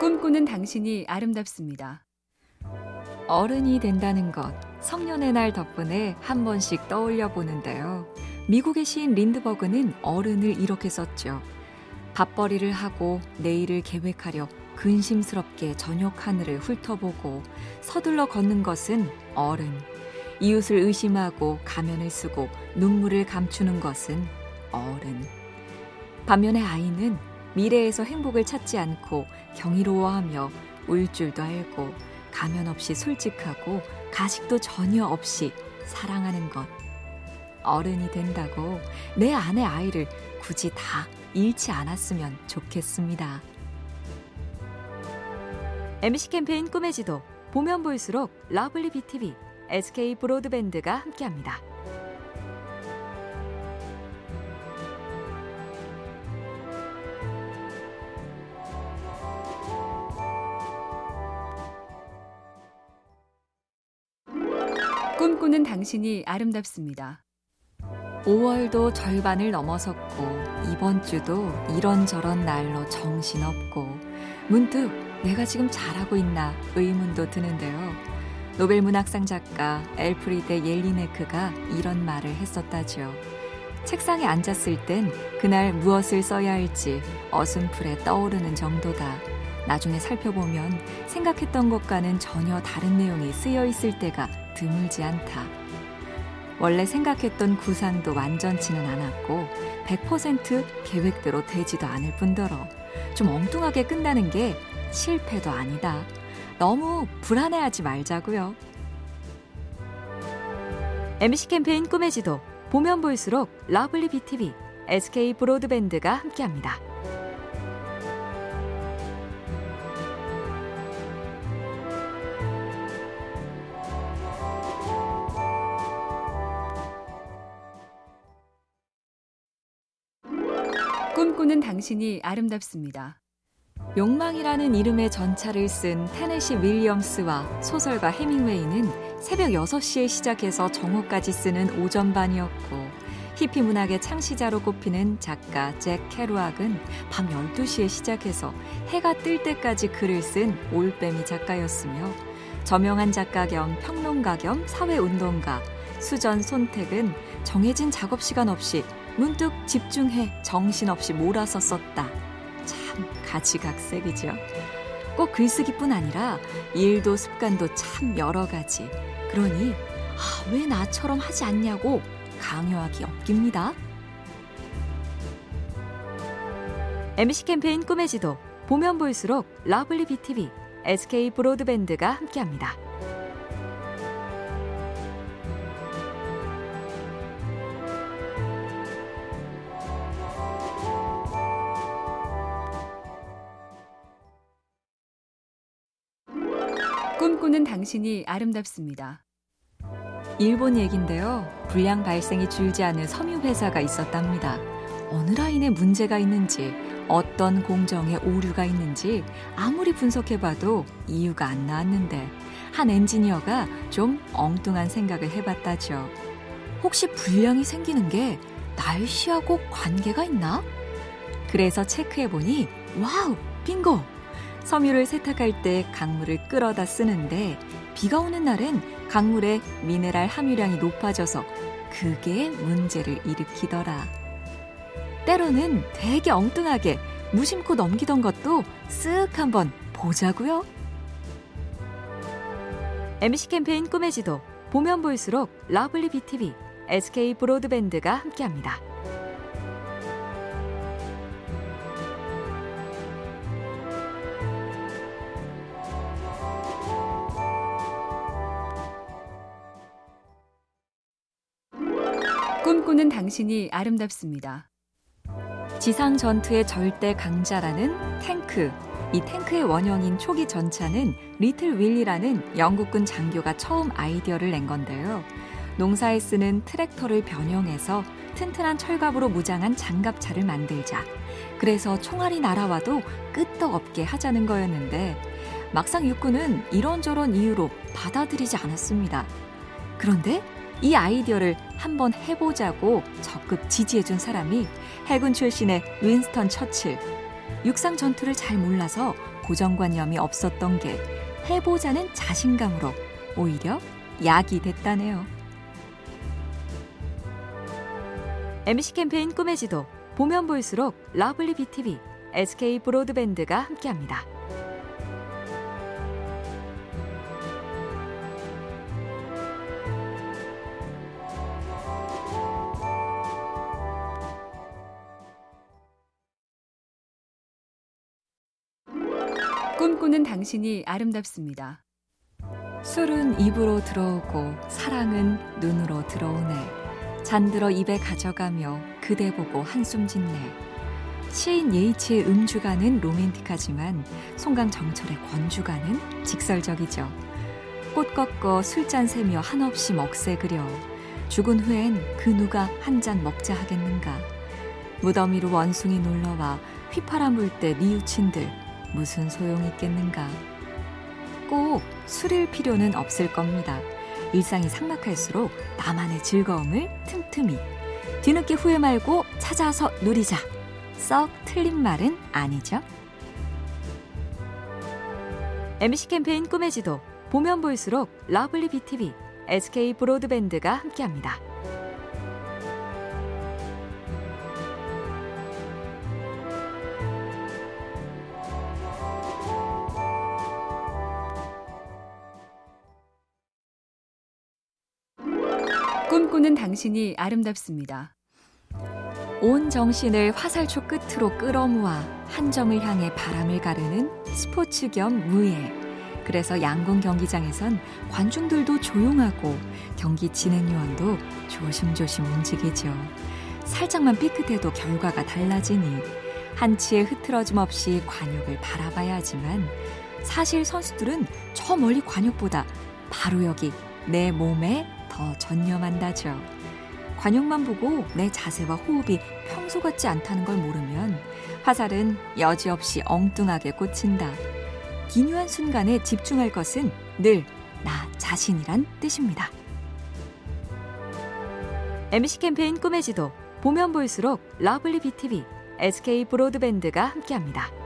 꿈꾸는 당신이 아름답습니다. 어른이 된다는 것, 성년의 날 덕분에 한 번씩 떠올려 보는데요. 미국의 시인 린드버그는 어른을 이렇게 썼죠. 밥벌이를 하고 내일을 계획하려 근심스럽게 저녁 하늘을 훑어보고 서둘러 걷는 것은 어른. 이웃을 의심하고 가면을 쓰고 눈물을 감추는 것은 어른. 반면에 아이는 미래에서 행복을 찾지 않고 경이로워하며 울 줄도 알고 가면 없이 솔직하고 가식도 전혀 없이 사랑하는 것. 어른이 된다고 내 안의 아이를 굳이 다 잃지 않았으면 좋겠습니다. MC 캠페인 꿈의 지도 보면 볼수록 lovely BTV, SK 브로드밴드가 함께합니다. 꿈꾸는 당신이 아름답습니다. 5월도 절반을 넘어섰고 이번 주도 이런저런 날로 정신없고 문득 내가 지금 잘하고 있나 의문도 드는데요. 노벨 문학상 작가 엘프리데 옐리네크가 이런 말을 했었다지요. 책상에 앉았을 땐 그날 무엇을 써야 할지 어슴풀에 떠오르는 정도다. 나중에 살펴보면 생각했던 것과는 전혀 다른 내용이 쓰여 있을 때가 드물지 않다. 원래 생각했던 구상도 완전치는 않았고 100% 계획대로 되지도 않을 뿐더러 좀 엉뚱하게 끝나는 게 실패도 아니다. 너무 불안해하지 말자고요. MC 캠페인 꿈의 지도 보면 볼수록 lovely BTV, SK 브로드밴드가 함께합니다. 꿈꾸는 당신이 아름답습니다. 욕망이라는 이름의 전차를 쓴 테네시 윌리엄스와 소설가 해밍웨이는 새벽 6시에 시작해서 정오까지 쓰는 오전반이었고 히피 문학의 창시자로 꼽히는 작가 잭 캐루악은 밤 12시에 시작해서 해가 뜰 때까지 글을 쓴 올빼미 작가였으며 저명한 작가 겸 평론가 겸 사회운동가 수전 손택은 정해진 작업 시간 없이 문득 집중해 정신없이 몰아서 썼다. 참 가지각색이죠. 꼭 글쓰기뿐 아니라 일도 습관도 참 여러 가지. 그러니 아, 왜 나처럼 하지 않냐고 강요하기 없깁니다. MC 캠페인 꿈의 지도 보면 볼수록 lovely BTV, SK 브로드밴드가 함께합니다. 꿈꾸는 당신이 아름답습니다. 일본 얘긴데요. 불량 발생이 줄지 않은 섬유 회사가 있었답니다. 어느 라인에 문제가 있는지, 어떤 공정에 오류가 있는지 아무리 분석해봐도 이유가 안 나왔는데 한 엔지니어가 좀 엉뚱한 생각을 해봤다죠. 혹시 불량이 생기는 게 날씨하고 관계가 있나? 그래서 체크해보니 wow 빙고! 섬유를 세탁할 때 강물을 끌어다 쓰는데 비가 오는 날엔 강물의 미네랄 함유량이 높아져서 그게 문제를 일으키더라. 때로는 되게 엉뚱하게 무심코 넘기던 것도 쓱 한번 보자고요. MC 캠페인 꿈의 지도 보면 볼수록 lovely BTV, SK 브로드밴드가 함께합니다. 꿈꾸는 당신이 아름답습니다. 지상 전투의 절대 강자라는 탱크. 이 탱크의 원형인 초기 전차는 리틀 윌리라는 영국군 장교가 처음 아이디어를 낸 건데요. 농사에 쓰는 트랙터를 변형해서 튼튼한 철갑으로 무장한 장갑차를 만들자. 그래서 총알이 날아와도 끄떡없게 하자는 거였는데 막상 육군은 이런저런 이유로 받아들이지 않았습니다. 그런데 이 아이디어를 한번 해보자고 적극 지지해준 사람이 해군 출신의 윈스턴 처칠. 육상 전투를 잘 몰라서 고정관념이 없었던 게 해보자는 자신감으로 오히려 약이 됐다네요. MC 캠페인 꿈의 지도 보면 볼수록 lovely BTV, SK 브로드밴드가 함께합니다. 꿈꾸는 당신이 아름답습니다. 술은 입으로 들어오고 사랑은 눈으로 들어오네. 잔들어 입에 가져가며 그대 보고 한숨 짓네. 시인 예이치의 음주가는 로맨틱하지만 송강 정철의 권주가는 직설적이죠. 꽃 꺾어 술잔 세며 한없이 먹새 그려 죽은 후엔 그 누가 한 잔 먹자 하겠는가. 무덤 위로 원숭이 놀러와 휘파람 불 때 뉘우친들 무슨 소용 있겠는가. 꼭 술일 필요는 없을 겁니다. 일상이 삭막할수록 나만의 즐거움을 틈틈이. 뒤늦게 후회 말고 찾아서 누리자. 썩 틀린 말은 아니죠. MC 캠페인 꿈의 지도 보면 볼수록 lovely BTV, SK 브로드밴드가 함께합니다. 꿈꾸는 당신이 아름답습니다. 온 정신을 화살초 끝으로 끌어모아 한 점을 향해 바람을 가르는 스포츠 겸 무예. 그래서 양궁 경기장에선 관중들도 조용하고 경기 진행 요원도 조심조심 움직이죠. 살짝만 삐끗해도 결과가 달라지니 한치의 흐트러짐 없이 관역을 바라봐야 하지만 사실 선수들은 저 멀리 과녁보다 바로 여기 내 몸에 더 전념한다죠. 과녁만 보고 내 자세와 호흡이 평소 같지 않다는 걸 모르면 화살은 여지없이 엉뚱하게 꽂힌다. 기묘한 순간에 집중할 것은 늘 나 자신이란 뜻입니다. MC 캠페인 꿈의 지도 보면 볼수록 lovely BTV, SK 브로드밴드가 함께합니다.